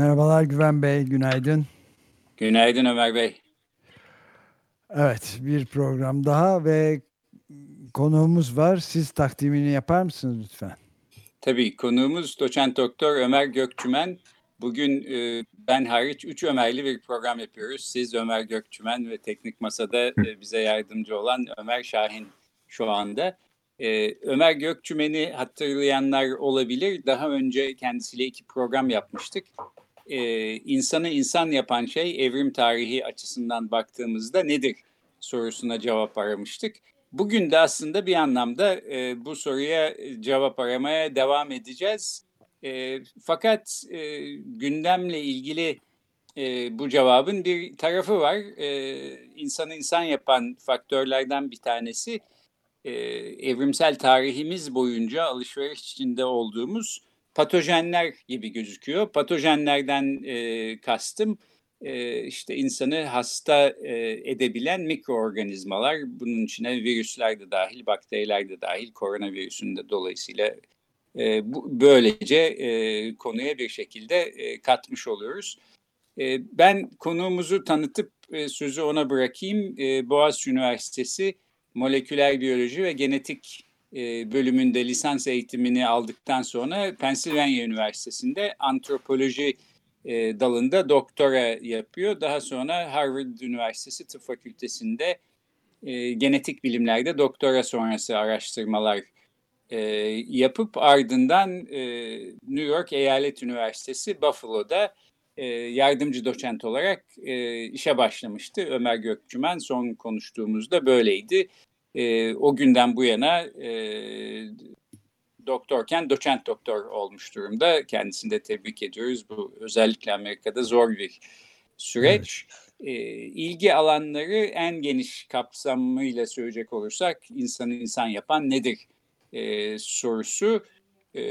Merhabalar Güven Bey, günaydın. Günaydın Ömer Bey. Evet, bir program daha ve konuğumuz var. Siz takdimini yapar mısınız lütfen? Tabii konuğumuz doçent doktor Ömer Gökçümen. Bugün e, ben hariç üç Ömer'li bir program yapıyoruz. Siz Ömer Gökçümen ve Teknik Masa'da e, bize yardımcı olan Ömer Şahin şu anda. E, Ömer Gökçümen'i hatırlayanlar olabilir. Daha önce kendisiyle iki program yapmıştık. E, insanı insan yapan şey evrim tarihi açısından baktığımızda nedir sorusuna cevap aramıştık. Bugün de aslında bir anlamda e, bu soruya cevap aramaya devam edeceğiz. E, fakat e, gündemle ilgili e, bu cevabın bir tarafı var. E, insanı insan yapan faktörlerden bir tanesi e, evrimsel tarihimiz boyunca alışveriş içinde olduğumuz patojenler gibi gözüküyor. Patojenlerden e, kastım e, işte insanı hasta e, edebilen mikroorganizmalar. Bunun içine virüsler de dahil, bakteriler de dahil, koronavirüsün de dolayısıyla e, bu, böylece e, konuya bir şekilde e, katmış oluyoruz. E, ben konuğumuzu tanıtıp e, sözü ona bırakayım. E, Boğaziçi Üniversitesi Moleküler Biyoloji ve Genetik e, bölümünde lisans eğitimini aldıktan sonra Pennsylvania Üniversitesi'nde antropoloji e, dalında doktora yapıyor. Daha sonra Harvard Üniversitesi Tıp Fakültesi'nde e, genetik bilimlerde doktora sonrası araştırmalar yapıp ardından New York Eyalet Üniversitesi Buffalo'da yardımcı doçent olarak işe başlamıştı. Ömer Gökçümen son konuştuğumuzda böyleydi. E, o günden bu yana e, doktorken doçent doktor olmuş durumda. Kendisini de tebrik ediyoruz. Bu özellikle Amerika'da zor bir süreç. Evet. E, ilgi alanları en geniş kapsamıyla söyleyecek olursak insanı insan yapan nedir e, sorusu e,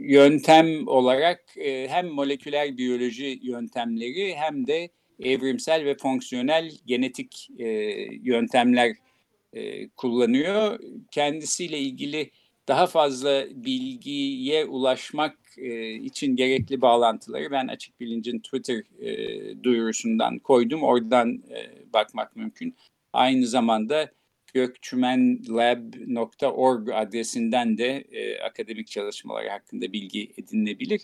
yöntem olarak e, hem moleküler biyoloji yöntemleri hem de evrimsel ve fonksiyonel genetik e, yöntemler e, kullanıyor. Kendisiyle ilgili daha fazla bilgiye ulaşmak e, için gerekli bağlantıları ben Açık Bilinc'in Twitter e, duyurusundan koydum. Oradan e, bakmak mümkün. Aynı zamanda gökçümenlab.org adresinden de e, akademik çalışmaları hakkında bilgi edinebilir.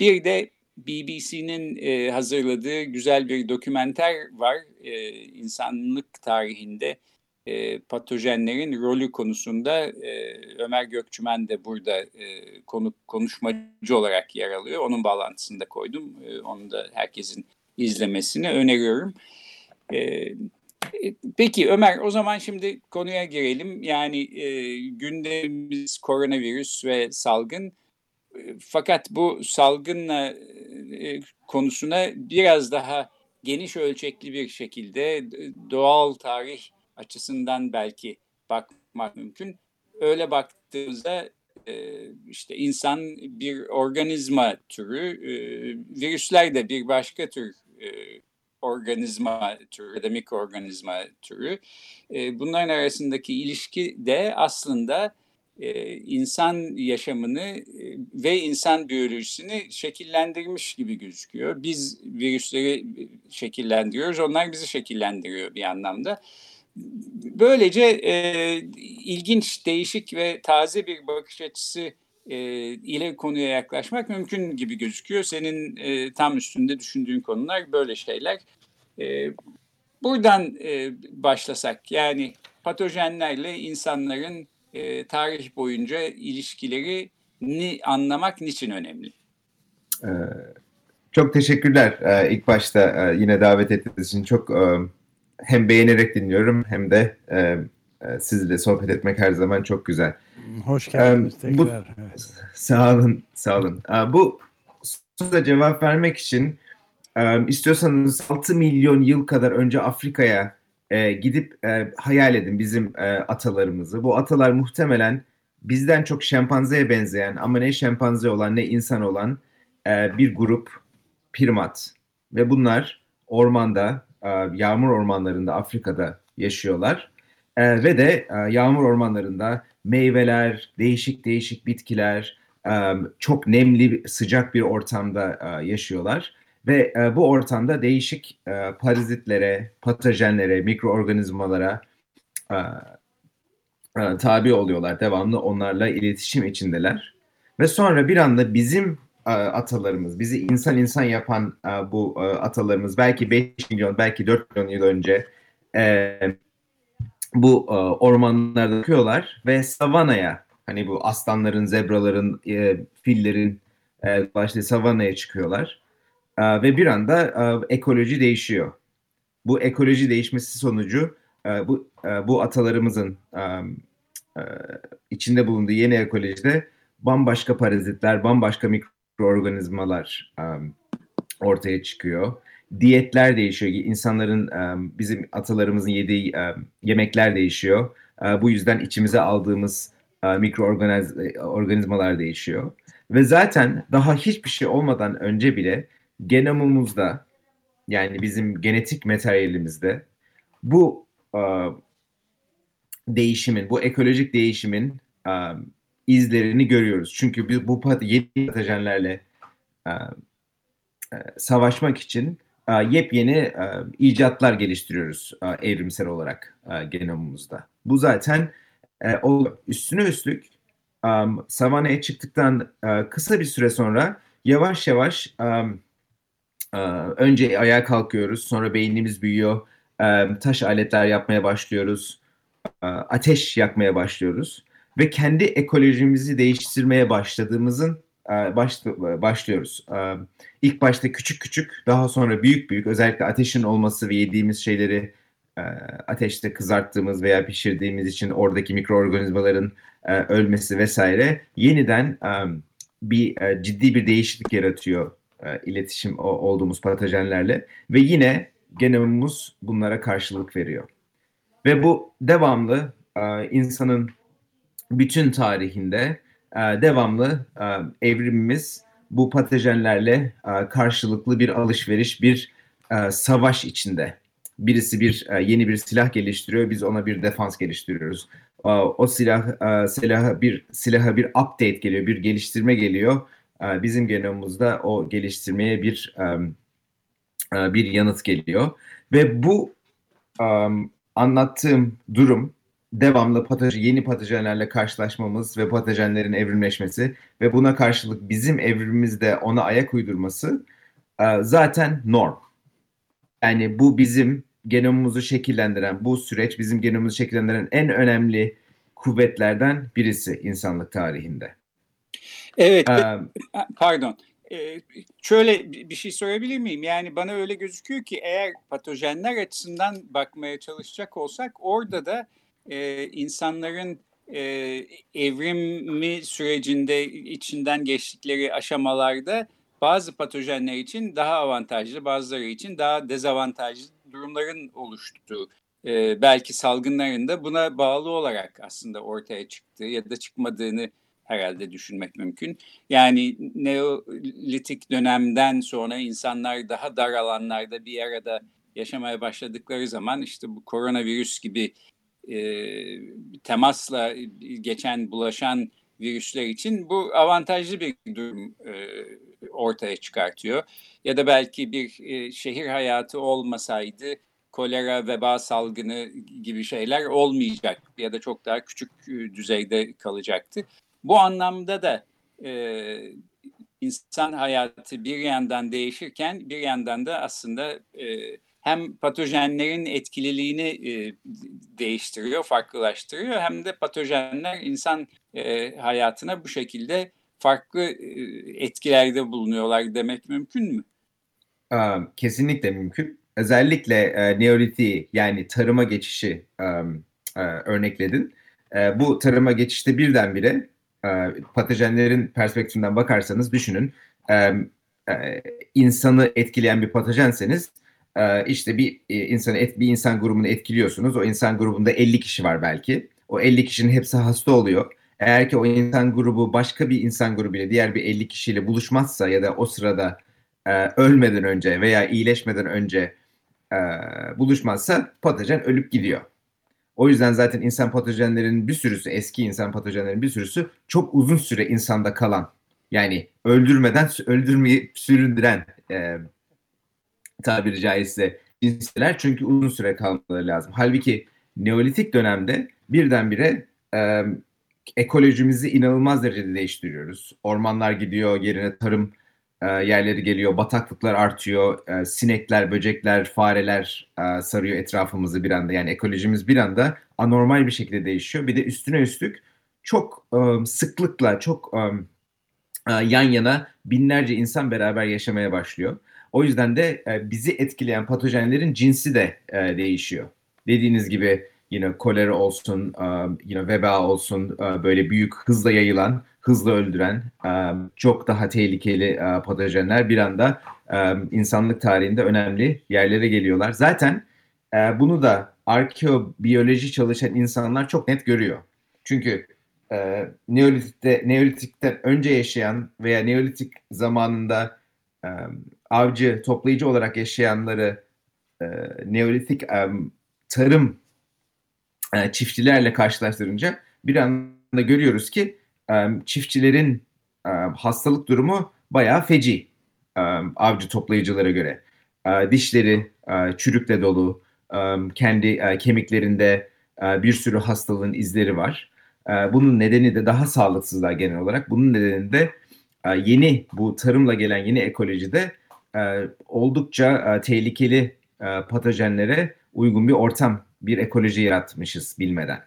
Bir de BBC'nin e, hazırladığı güzel bir dokümenter var. E, insanlık tarihinde e, patojenlerin rolü konusunda e, Ömer Gökçümen de burada e, konu, konuşmacı olarak yer alıyor. Onun bağlantısını da koydum. E, onu da herkesin izlemesini öneriyorum. E, e, peki Ömer o zaman şimdi konuya girelim. Yani e, gündemimiz koronavirüs ve salgın. E, fakat bu salgınla e, konusuna biraz daha geniş ölçekli bir şekilde doğal tarih açısından belki bakmak mümkün. Öyle baktığımızda e, işte insan bir organizma türü, e, virüsler de bir başka tür e, organizma türü ya da türü. Bunların arasındaki ilişki de aslında insan yaşamını ve insan biyolojisini şekillendirmiş gibi gözüküyor. Biz virüsleri şekillendiriyoruz, onlar bizi şekillendiriyor bir anlamda. Böylece e, ilginç, değişik ve taze bir bakış açısı e, ile konuya yaklaşmak mümkün gibi gözüküyor. Senin e, tam üstünde düşündüğün konular böyle şeyler. E, buradan e, başlasak yani patojenlerle insanların e, tarih boyunca ilişkilerini anlamak niçin önemli? Ee, çok teşekkürler. Ee, ilk başta e, yine davet ettiğiniz için çok e, hem beğenerek dinliyorum hem de e, E, sizle sohbet etmek her zaman çok güzel. Hoş geldiniz e, tekrar. Bu, evet. Sağ olun, sağ olun. E, bu soruya cevap vermek için e, istiyorsanız 6 milyon yıl kadar önce Afrika'ya e, gidip e, hayal edin bizim e, atalarımızı. Bu atalar muhtemelen bizden çok şempanzeye benzeyen ama ne şempanze olan ne insan olan e, bir grup primat. Ve bunlar ormanda, yağmur ormanlarında Afrika'da yaşıyorlar. E, ve de e, yağmur ormanlarında meyveler, değişik değişik bitkiler, e, çok nemli, sıcak bir ortamda e, yaşıyorlar. Ve e, bu ortamda değişik e, parazitlere, patojenlere, mikroorganizmalara e, e, tabi oluyorlar. Devamlı onlarla iletişim içindeler. Ve sonra bir anda bizim e, atalarımız, bizi insan insan yapan e, bu e, atalarımız belki 5 milyon, belki 4 milyon yıl önce e, bu e, ormanlarda bakıyorlar ve savanaya, hani bu aslanların, zebraların, e, fillerin e, başta savanaya çıkıyorlar. E, ve bir anda e, ekoloji değişiyor. Bu ekoloji değişmesi sonucu e, bu e, bu atalarımızın e, e, içinde bulunduğu yeni ekolojide bambaşka parazitler, bambaşka mikroorganizmalar e, ortaya çıkıyor. Diyetler değişiyor. İnsanların e, bizim atalarımızın yediği e, yemekler değişiyor. E, bu yüzden içimize aldığımız e, mikroorganizmalar değişiyor. Ve zaten daha hiçbir şey olmadan önce bile genomumuzda yani bizim genetik materyalimizde bu e, değişimin, bu ekolojik değişimin e, izlerini görüyoruz. Çünkü biz bu pat yeni patojenlerle e, e, savaşmak için e, yepyeni e, icatlar geliştiriyoruz e, evrimsel olarak e, genomumuzda. Bu zaten e, o üstüne üstlük um, savanaya çıktıktan e, kısa bir süre sonra yavaş yavaş um, e, önce ayağa kalkıyoruz, sonra beynimiz büyüyor, e, taş aletler yapmaya başlıyoruz, e, ateş yakmaya başlıyoruz ve kendi ekolojimizi değiştirmeye başladığımızın e, baş, başlıyoruz. E, ilk başta küçük küçük, daha sonra büyük büyük, özellikle ateşin olması ve yediğimiz şeyleri e, ateşte kızarttığımız veya pişirdiğimiz için oradaki mikroorganizmaların ölmesi vesaire yeniden bir ciddi bir değişiklik yaratıyor iletişim olduğumuz patojenlerle ve yine genomumuz bunlara karşılık veriyor. Ve bu devamlı insanın bütün tarihinde e, devamlı e, evrimimiz bu patojenlerle e, karşılıklı bir alışveriş, bir savaş içinde. Birisi bir yeni bir silah geliştiriyor, biz ona bir defans geliştiriyoruz. O silah silaha bir silaha bir update geliyor, bir geliştirme geliyor. Bizim genomumuzda o geliştirmeye bir bir yanıt geliyor ve bu anlattığım durum devamlı patojen, yeni patojenlerle karşılaşmamız ve patojenlerin evrimleşmesi ve buna karşılık bizim evrimimizde ona ayak uydurması e, zaten norm. Yani bu bizim genomumuzu şekillendiren, bu süreç bizim genomumuzu şekillendiren en önemli kuvvetlerden birisi insanlık tarihinde. Evet, ee, pardon. Ee, şöyle bir şey sorabilir miyim? Yani bana öyle gözüküyor ki eğer patojenler açısından bakmaya çalışacak olsak orada da e, insanların e, evrimi sürecinde içinden geçtikleri aşamalarda bazı patojenler için daha avantajlı, bazıları için daha dezavantajlı durumların oluştuğu, e, belki salgınların da buna bağlı olarak aslında ortaya çıktığı ya da çıkmadığını herhalde düşünmek mümkün. Yani neolitik dönemden sonra insanlar daha dar alanlarda bir arada yaşamaya başladıkları zaman işte bu koronavirüs gibi e, temasla geçen bulaşan virüsler için bu avantajlı bir durum e, ortaya çıkartıyor. Ya da belki bir e, şehir hayatı olmasaydı kolera, veba salgını gibi şeyler olmayacak ya da çok daha küçük düzeyde kalacaktı. Bu anlamda da insan hayatı bir yandan değişirken bir yandan da aslında e, hem patojenlerin etkililiğini e, değiştiriyor, farklılaştırıyor hem de patojenler insan e, hayatına bu şekilde farklı e, etkilerde bulunuyorlar demek mümkün mü? Kesinlikle mümkün. Özellikle e, Neoliti yani tarıma geçişi um, e, örnekledin. E, bu tarıma geçişte birdenbire e, patojenlerin perspektifinden bakarsanız düşünün. E, e, insanı etkileyen bir patojenseniz e, işte bir e, bir insan grubunu etkiliyorsunuz. O insan grubunda 50 kişi var belki. O 50 kişinin hepsi hasta oluyor. Eğer ki o insan grubu başka bir insan grubuyla diğer bir 50 kişiyle buluşmazsa ya da o sırada e, ölmeden önce veya iyileşmeden önce e, buluşmazsa patojen ölüp gidiyor. O yüzden zaten insan patojenlerin bir sürüsü, eski insan patojenlerin bir sürüsü çok uzun süre insanda kalan, yani öldürmeden öldürmeyi süründüren e, tabiri caizse cinsler çünkü uzun süre kalmaları lazım. Halbuki Neolitik dönemde birdenbire e, ekolojimizi inanılmaz derecede değiştiriyoruz. Ormanlar gidiyor, yerine tarım e, yerleri geliyor, bataklıklar artıyor, e, sinekler, böcekler, fareler e, sarıyor etrafımızı bir anda. Yani ekolojimiz bir anda anormal bir şekilde değişiyor. Bir de üstüne üstlük çok e, sıklıkla, çok e yan yana binlerce insan beraber yaşamaya başlıyor. O yüzden de e, bizi etkileyen patojenlerin cinsi de e, değişiyor. Dediğiniz gibi yine kolera olsun, yine veba olsun, uh, böyle büyük hızla yayılan, hızla öldüren, um, çok daha tehlikeli uh, patojenler bir anda insanlık tarihinde önemli yerlere geliyorlar. Zaten bunu da arkeobiyoloji çalışan insanlar çok net görüyor. Çünkü e, Neolitik'te, Neolitik'ten önce yaşayan veya Neolitik zamanında e, avcı, toplayıcı olarak yaşayanları e, Neolitik e, tarım e, çiftçilerle karşılaştırınca bir anda görüyoruz ki e, çiftçilerin e, hastalık durumu bayağı feci e, avcı toplayıcılara göre. E, dişleri e, çürükle dolu, e, kendi e, kemiklerinde e, bir sürü hastalığın izleri var. E, bunun nedeni de daha sağlıksızlar genel olarak. Bunun nedeni de e, yeni bu tarımla gelen yeni ekolojide oldukça e, tehlikeli e, patojenlere uygun bir ortam bir ekoloji yaratmışız bilmeden.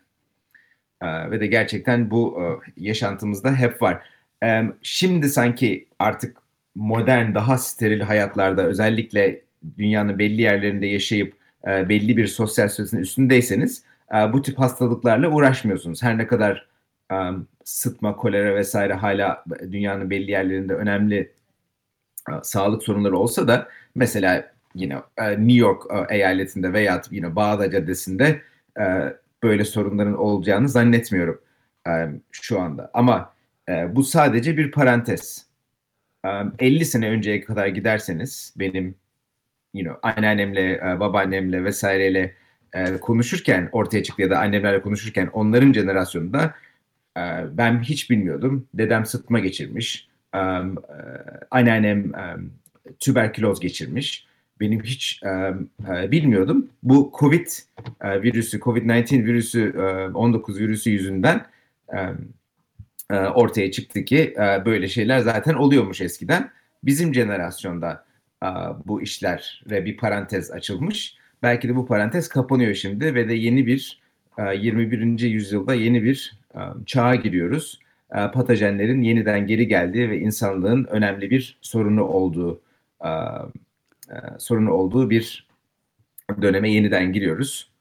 Ve de gerçekten bu e, yaşantımızda hep var. E, şimdi sanki artık modern, daha steril hayatlarda özellikle dünyanın belli yerlerinde yaşayıp e, belli bir sosyal statünün üstündeyseniz e, bu tip hastalıklarla uğraşmıyorsunuz. Her ne kadar e, sıtma, kolera vesaire hala dünyanın belli yerlerinde önemli e, sağlık sorunları olsa da mesela yine uh, New York uh, eyaletinde veya yine Bağdat Caddesi'nde uh, böyle sorunların olacağını zannetmiyorum um, şu anda. Ama bu sadece bir parantez. Um, 50 sene önceye kadar giderseniz benim you know, anneannemle, babaannemle vesaireyle konuşurken ortaya çıktı ya da annemlerle konuşurken onların jenerasyonunda ben hiç bilmiyordum. Dedem sıtma geçirmiş. Uh, anneannem um, tüberküloz geçirmiş benim hiç e, e, bilmiyordum. Bu Covid e, virüsü, Covid-19 virüsü, e, 19 virüsü yüzünden e, e, ortaya çıktı ki e, böyle şeyler zaten oluyormuş eskiden. Bizim jenerasyonda e, bu işlere bir parantez açılmış. Belki de bu parantez kapanıyor şimdi ve de yeni bir e, 21. yüzyılda yeni bir e, çağa giriyoruz. E, patojenlerin yeniden geri geldiği ve insanlığın önemli bir sorunu olduğu e, e, sorunu olduğu bir döneme yeniden giriyoruz.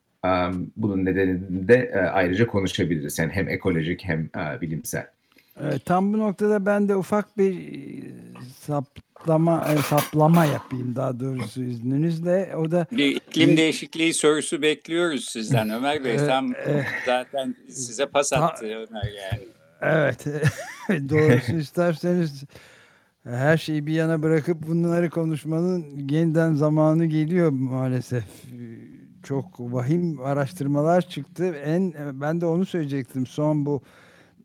Bunun nedenini de ayrıca konuşabiliriz. Yani hem ekolojik hem bilimsel. Tam bu noktada ben de ufak bir saplama saplama yapayım daha doğrusu izninizle. O da bir iklim değişikliği sorusu bekliyoruz sizden Ömer Bey. Tam zaten size pas attı Ömer yani. Evet. Doğrusu isterseniz her şeyi bir yana bırakıp bunları konuşmanın yeniden zamanı geliyor maalesef. Çok vahim araştırmalar çıktı. En ben de onu söyleyecektim. Son bu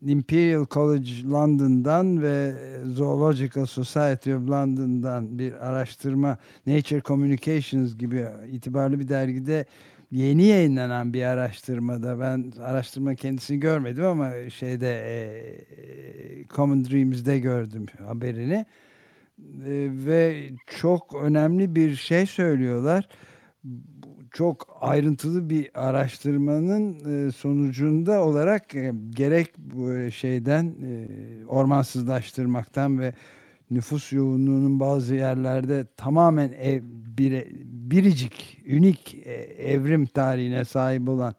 Imperial College London'dan ve Zoological Society of London'dan bir araştırma Nature Communications gibi itibarlı bir dergide yeni yayınlanan bir araştırmada ben araştırma kendisini görmedim ama şeyde e, Common Dreams'de gördüm haberini. E, ve çok önemli bir şey söylüyorlar. Çok ayrıntılı bir araştırmanın e, sonucunda olarak e, gerek bu şeyden e, ormansızlaştırmaktan ve nüfus yoğunluğunun bazı yerlerde tamamen ev, bir, biricik, ünik e, evrim tarihine sahip olan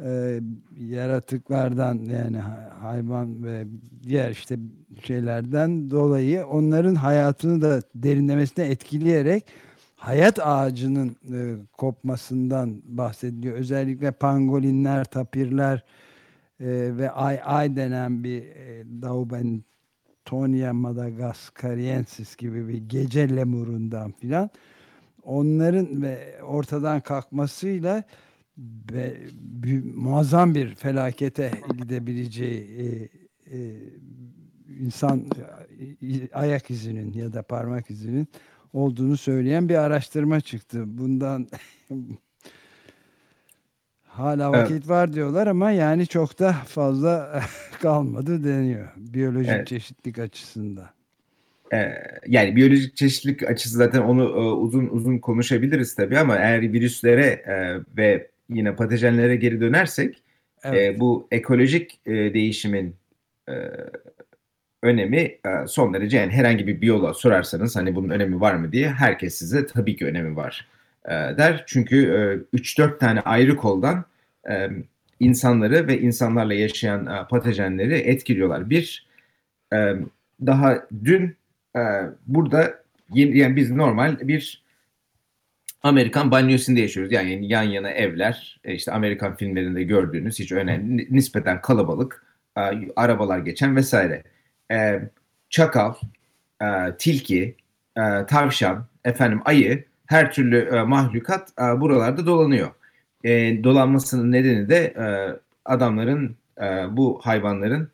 e, yaratıklardan yani hayvan ve diğer işte şeylerden dolayı onların hayatını da derinlemesine etkileyerek hayat ağacının e, kopmasından bahsediliyor. Özellikle pangolinler, tapirler e, ve ay ay denen bir e, Daubentonia madagascariensis gibi bir gece lemurundan filan onların ve ortadan kalkmasıyla ve muazzam bir felakete gidebileceği e, e, insan e, ayak izinin ya da parmak izinin olduğunu söyleyen bir araştırma çıktı. Bundan hala vakit evet. var diyorlar ama yani çok da fazla kalmadı deniyor biyolojik evet. çeşitlilik açısından. Ee, yani biyolojik çeşitlilik açısı zaten onu e, uzun uzun konuşabiliriz tabii ama eğer virüslere e, ve yine patojenlere geri dönersek evet. bu ekolojik değişimin önemi e, son derece yani herhangi bir biyoloğa sorarsanız hani bunun önemi var mı diye herkes size tabii ki önemi var e, der. Çünkü 3-4 e, tane ayrı koldan insanları ve insanlarla yaşayan patojenleri etkiliyorlar. Bir daha dün burada yani biz normal bir Amerikan banyosunda yaşıyoruz. Yani yan yana evler, işte Amerikan filmlerinde gördüğünüz hiç önemli, nispeten kalabalık, arabalar geçen vesaire e, çakal, e, tilki, e, tavşan, efendim ayı, her türlü e, mahlukat e, buralarda dolanıyor. E, dolanmasının nedeni de e, adamların e, bu hayvanların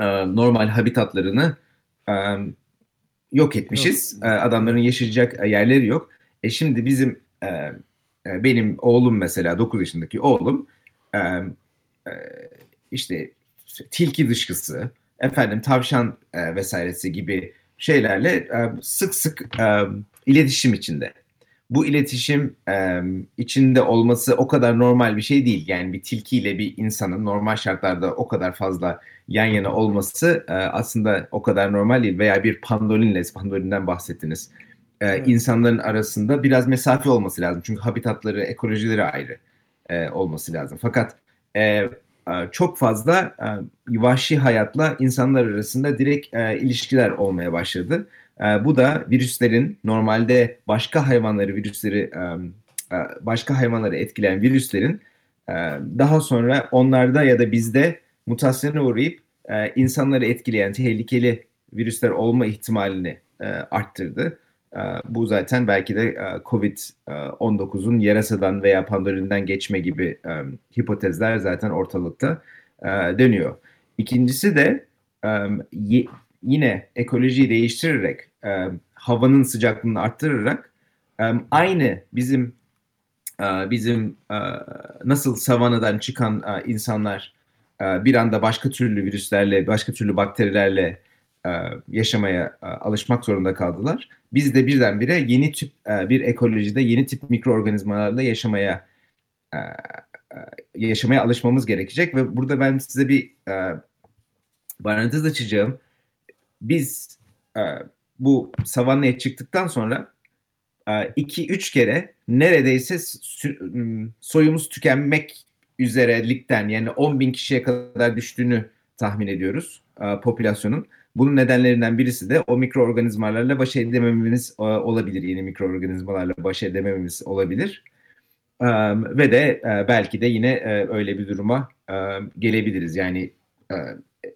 e, normal habitatlarını e, yok etmişiz. E, adamların yaşayacak yerleri yok. E şimdi bizim e, e benim oğlum mesela 9 yaşındaki oğlum e, e, işte tilki dışkısı, efendim tavşan e, vesairesi gibi şeylerle e, sık sık e, iletişim içinde. Bu iletişim e, içinde olması o kadar normal bir şey değil. Yani bir tilkiyle bir insanın normal şartlarda o kadar fazla yan yana olması e, aslında o kadar normal değil. Veya bir pandolinle, pandolinden bahsettiniz. E, evet. insanların arasında biraz mesafe olması lazım. Çünkü habitatları, ekolojileri ayrı e, olması lazım. Fakat e, çok fazla vahşi hayatla insanlar arasında direkt ilişkiler olmaya başladı. Bu da virüslerin normalde başka hayvanları virüsleri başka hayvanları etkileyen virüslerin daha sonra onlarda ya da bizde mutasyona uğrayıp insanları etkileyen tehlikeli virüsler olma ihtimalini arttırdı. Ee, bu zaten belki de e, COVID-19'un yarasadan veya pandemiden geçme gibi e, hipotezler zaten ortalıkta e, dönüyor. İkincisi de yine ekolojiyi değiştirerek, havanın sıcaklığını arttırarak aynı bizim bizim nasıl savanadan çıkan insanlar bir anda başka türlü virüslerle, başka türlü bakterilerle yaşamaya alışmak zorunda kaldılar. Biz de birdenbire yeni tip e, bir ekolojide yeni tip mikroorganizmalarla yaşamaya e, e, yaşamaya alışmamız gerekecek ve burada ben size bir parantez açacağım. Biz bu savannaya çıktıktan sonra iki üç kere neredeyse soyumuz tükenmek üzerelikten yani 10 bin kişiye kadar düştüğünü tahmin ediyoruz popülasyonun. Bunun nedenlerinden birisi de o mikroorganizmalarla baş edemememiz e, olabilir. Yeni mikroorganizmalarla baş edemememiz olabilir. ve de e, belki de yine e, öyle bir duruma gelebiliriz. Yani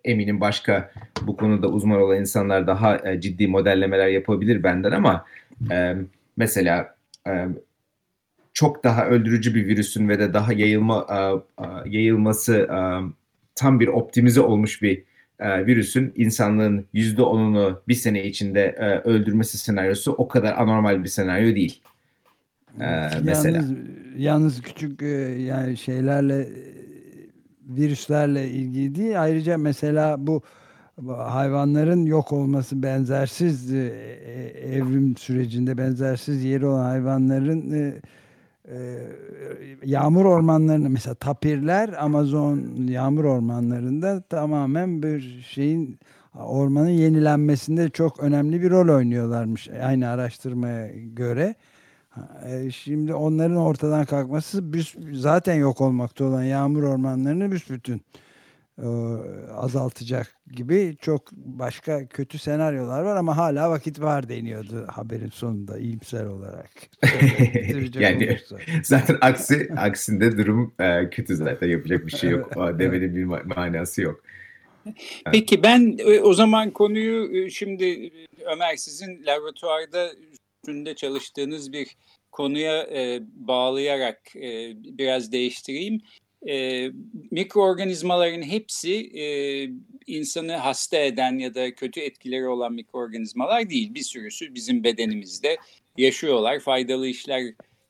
eminim başka bu konuda uzman olan insanlar daha ciddi modellemeler yapabilir benden ama mesela çok daha öldürücü bir virüsün ve de daha yayılma yayılması tam bir optimize olmuş bir e, virüsün insanlığın yüzde onunu bir sene içinde e, öldürmesi senaryosu o kadar anormal bir senaryo değil. E, mesela. Yalnız, yalnız küçük e, yani şeylerle virüslerle ilgili değil. Ayrıca mesela bu hayvanların yok olması benzersiz e, evrim sürecinde benzersiz yeri olan hayvanların e, yağmur ormanlarını mesela tapirler Amazon yağmur ormanlarında tamamen bir şeyin ormanın yenilenmesinde çok önemli bir rol oynuyorlarmış aynı araştırmaya göre. E, şimdi onların ortadan kalkması zaten yok olmakta olan yağmur ormanlarını büsbütün e, azaltacak gibi çok başka kötü senaryolar var ama hala vakit var deniyordu haberin sonunda iyimser olarak. yani olursa. zaten aksi aksinde durum e, kötü zaten yapacak bir şey yok. Demenin bir manası yok. Peki ben o zaman konuyu şimdi Ömer sizin laboratuvarda üstünde çalıştığınız bir konuya e, bağlayarak e, biraz değiştireyim. E, mikroorganizmaların hepsi e, insanı hasta eden ya da kötü etkileri olan mikroorganizmalar değil. Bir sürüsü bizim bedenimizde yaşıyorlar, faydalı işler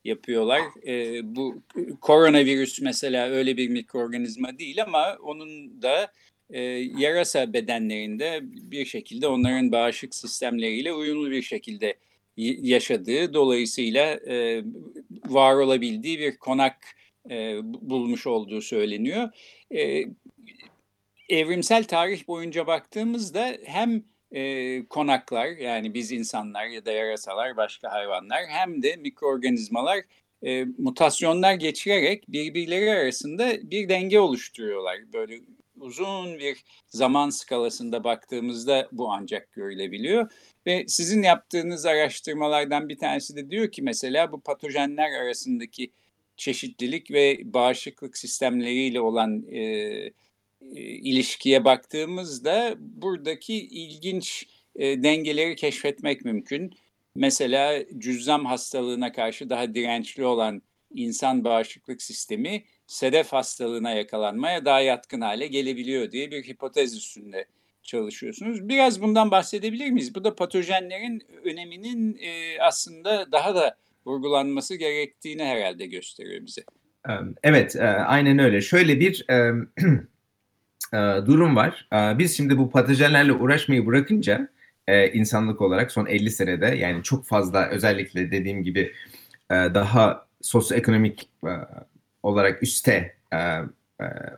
yapıyorlar. E, bu koronavirüs mesela öyle bir mikroorganizma değil ama onun da e, yarasa bedenlerinde bir şekilde onların bağışıklık sistemleriyle uyumlu bir şekilde yaşadığı dolayısıyla e, var olabildiği bir konak e, bulmuş olduğu söyleniyor. E, evrimsel tarih boyunca baktığımızda hem e, konaklar yani biz insanlar ya da yarasalar başka hayvanlar hem de mikroorganizmalar e, mutasyonlar geçirerek birbirleri arasında bir denge oluşturuyorlar. Böyle uzun bir zaman skalasında baktığımızda bu ancak görülebiliyor. Ve sizin yaptığınız araştırmalardan bir tanesi de diyor ki mesela bu patojenler arasındaki çeşitlilik ve bağışıklık sistemleriyle olan e, e, ilişkiye baktığımızda buradaki ilginç e, dengeleri keşfetmek mümkün. Mesela cüzzam hastalığına karşı daha dirençli olan insan bağışıklık sistemi sedef hastalığına yakalanmaya daha yatkın hale gelebiliyor diye bir hipotez üstünde çalışıyorsunuz. Biraz bundan bahsedebilir miyiz? Bu da patojenlerin öneminin e, aslında daha da vurgulanması gerektiğini herhalde gösteriyor bize. Evet, aynen öyle. Şöyle bir durum var. Biz şimdi bu patojenlerle uğraşmayı bırakınca insanlık olarak son 50 senede yani çok fazla özellikle dediğim gibi daha sosyoekonomik olarak üste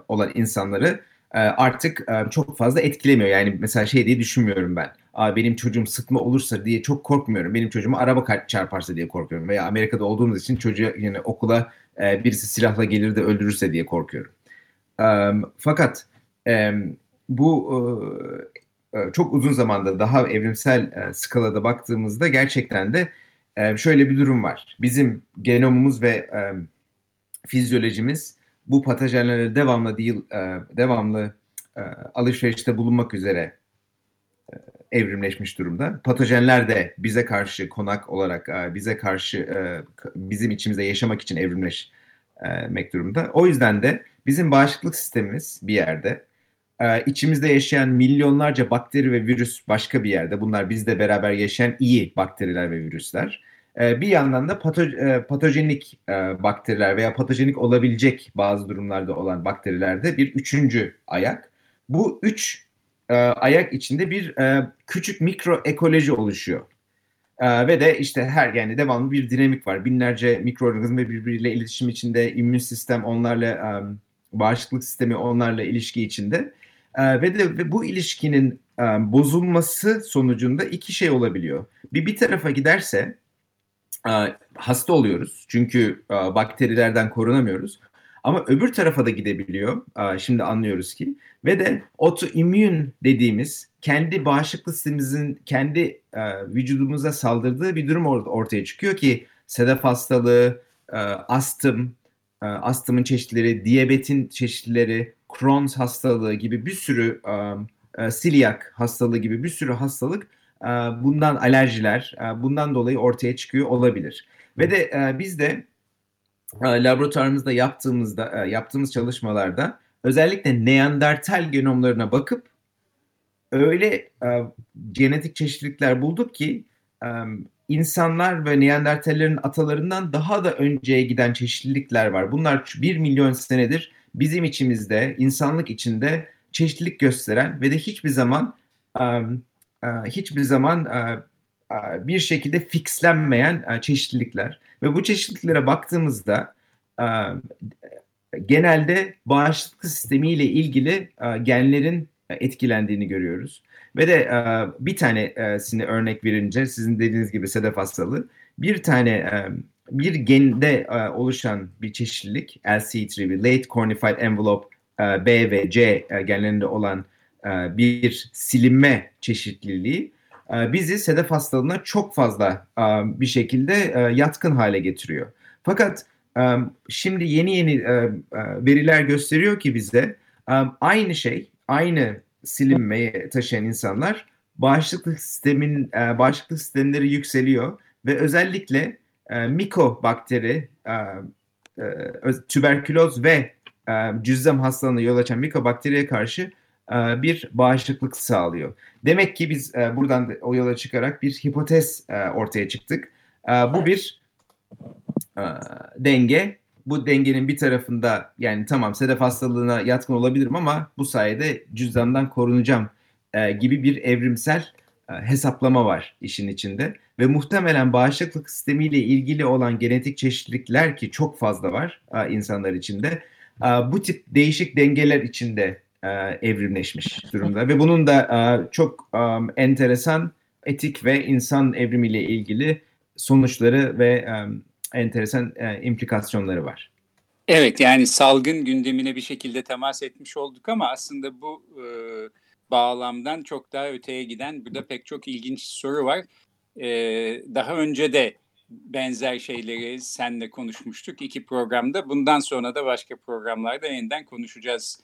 olan insanları artık çok fazla etkilemiyor. Yani mesela şey diye düşünmüyorum ben. Benim çocuğum sıtma olursa diye çok korkmuyorum. Benim çocuğuma araba çarparsa diye korkuyorum. Veya Amerika'da olduğumuz için çocuğa yani okula e, birisi silahla gelir de öldürürse diye korkuyorum. E, fakat e, bu e, çok uzun zamanda daha evrimsel e, skalada baktığımızda gerçekten de e, şöyle bir durum var. Bizim genomumuz ve e, fizyolojimiz bu patojenlerle devamlı değil, e, devamlı e, alışverişte bulunmak üzere e, evrimleşmiş durumda. Patojenler de bize karşı konak olarak, bize karşı bizim içimizde yaşamak için evrimleşmek durumda. O yüzden de bizim bağışıklık sistemimiz bir yerde, içimizde yaşayan milyonlarca bakteri ve virüs başka bir yerde. Bunlar bizde beraber yaşayan iyi bakteriler ve virüsler. Ee, bir yandan da pato, e, patojenik e, bakteriler veya patojenik olabilecek bazı durumlarda olan bakterilerde bir üçüncü ayak. Bu üç e, ayak içinde bir küçük mikro ekoloji oluşuyor. ve de işte her yani devamlı bir dinamik var. Binlerce mikroorganizma birbiriyle iletişim içinde, immün sistem onlarla, bağışıklık sistemi onlarla ilişki içinde. ve de ve bu ilişkinin bozulması sonucunda iki şey olabiliyor. Bir bir tarafa giderse hasta oluyoruz. Çünkü bakterilerden korunamıyoruz. Ama öbür tarafa da gidebiliyor. Şimdi anlıyoruz ki. Ve de otoimmün dediğimiz kendi bağışıklık sistemimizin kendi vücudumuza saldırdığı bir durum ortaya çıkıyor ki sedef hastalığı, astım, astımın çeşitleri, diyabetin çeşitleri, Crohn's hastalığı gibi bir sürü silyak hastalığı gibi bir sürü hastalık e, bundan alerjiler e, bundan dolayı ortaya çıkıyor olabilir. Ve de e, biz de laboratuvarımızda yaptığımızda yaptığımız çalışmalarda özellikle Neandertal genomlarına bakıp öyle genetik çeşitlilikler bulduk ki insanlar ve Neandertallerin atalarından daha da önceye giden çeşitlilikler var. Bunlar bir milyon senedir bizim içimizde, insanlık içinde çeşitlilik gösteren ve de hiçbir zaman e, hiçbir zaman e, e, bir şekilde fixlenmeyen çeşitlilikler. Ve bu çeşitliliklere baktığımızda genelde bağışıklık sistemiyle ilgili genlerin etkilendiğini görüyoruz. Ve de bir tanesini örnek verince sizin dediğiniz gibi sedef hastalığı. bir tane e, bir gende e, oluşan bir çeşitlilik LC3 Late Cornified Envelope e, B ve C e, genlerinde olan e, bir silinme çeşitliliği e, bizi sedef hastalığına çok fazla e, bir şekilde e, yatkın hale getiriyor. Fakat e, şimdi yeni yeni e, e, veriler gösteriyor ki bize e, aynı şey, aynı silinmeyi taşıyan insanlar bağışıklık sistemin e, bağışıklık sistemleri yükseliyor ve özellikle e, mikobakteri, e, e, tüberküloz ve e, cüzzam hastalığına yol açan mikobakteriye karşı e, bir bağışıklık sağlıyor. Demek ki biz e, buradan o yola çıkarak bir hipotez e, ortaya çıktık. E, bu bir e, denge. Bu dengenin bir tarafında yani tamam sedef hastalığına yatkın olabilirim ama bu sayede cüzdandan korunacağım e, gibi bir evrimsel e, hesaplama var işin içinde ve muhtemelen bağışıklık sistemiyle ilgili olan genetik çeşitlilikler ki çok fazla var e, insanlar içinde e, bu tip değişik dengeler içinde e, evrimleşmiş durumda ve bunun da e, çok e, enteresan etik ve insan evrimiyle ilgili sonuçları ve e, enteresan e, implikasyonları var. Evet yani salgın gündemine bir şekilde temas etmiş olduk ama aslında bu e, bağlamdan çok daha öteye giden burada pek çok ilginç soru var. E, daha önce de benzer şeyleri senle konuşmuştuk iki programda. Bundan sonra da başka programlarda yeniden konuşacağız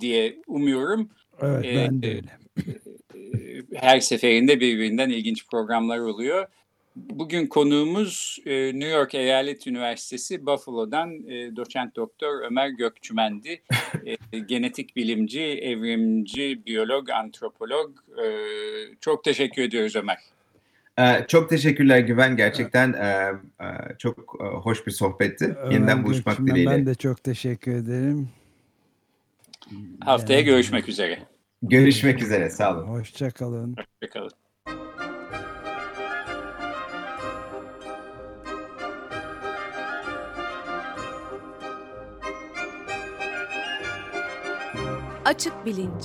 diye umuyorum. Evet ben de öyle. Her seferinde birbirinden ilginç programlar oluyor. Bugün konuğumuz New York Eyalet Üniversitesi Buffalo'dan doçent doktor Ömer Gökçümen'di. Genetik bilimci, evrimci, biyolog, antropolog. Çok teşekkür ediyoruz Ömer. Çok teşekkürler Güven. Gerçekten çok hoş bir sohbetti. Ömer Yeniden buluşmak Gökçümen, dileğiyle. Ben de çok teşekkür ederim. Haftaya görüşmek üzere. Görüşmek üzere. Sağ olun. Hoşçakalın. Hoşçakalın. Açık Bilinç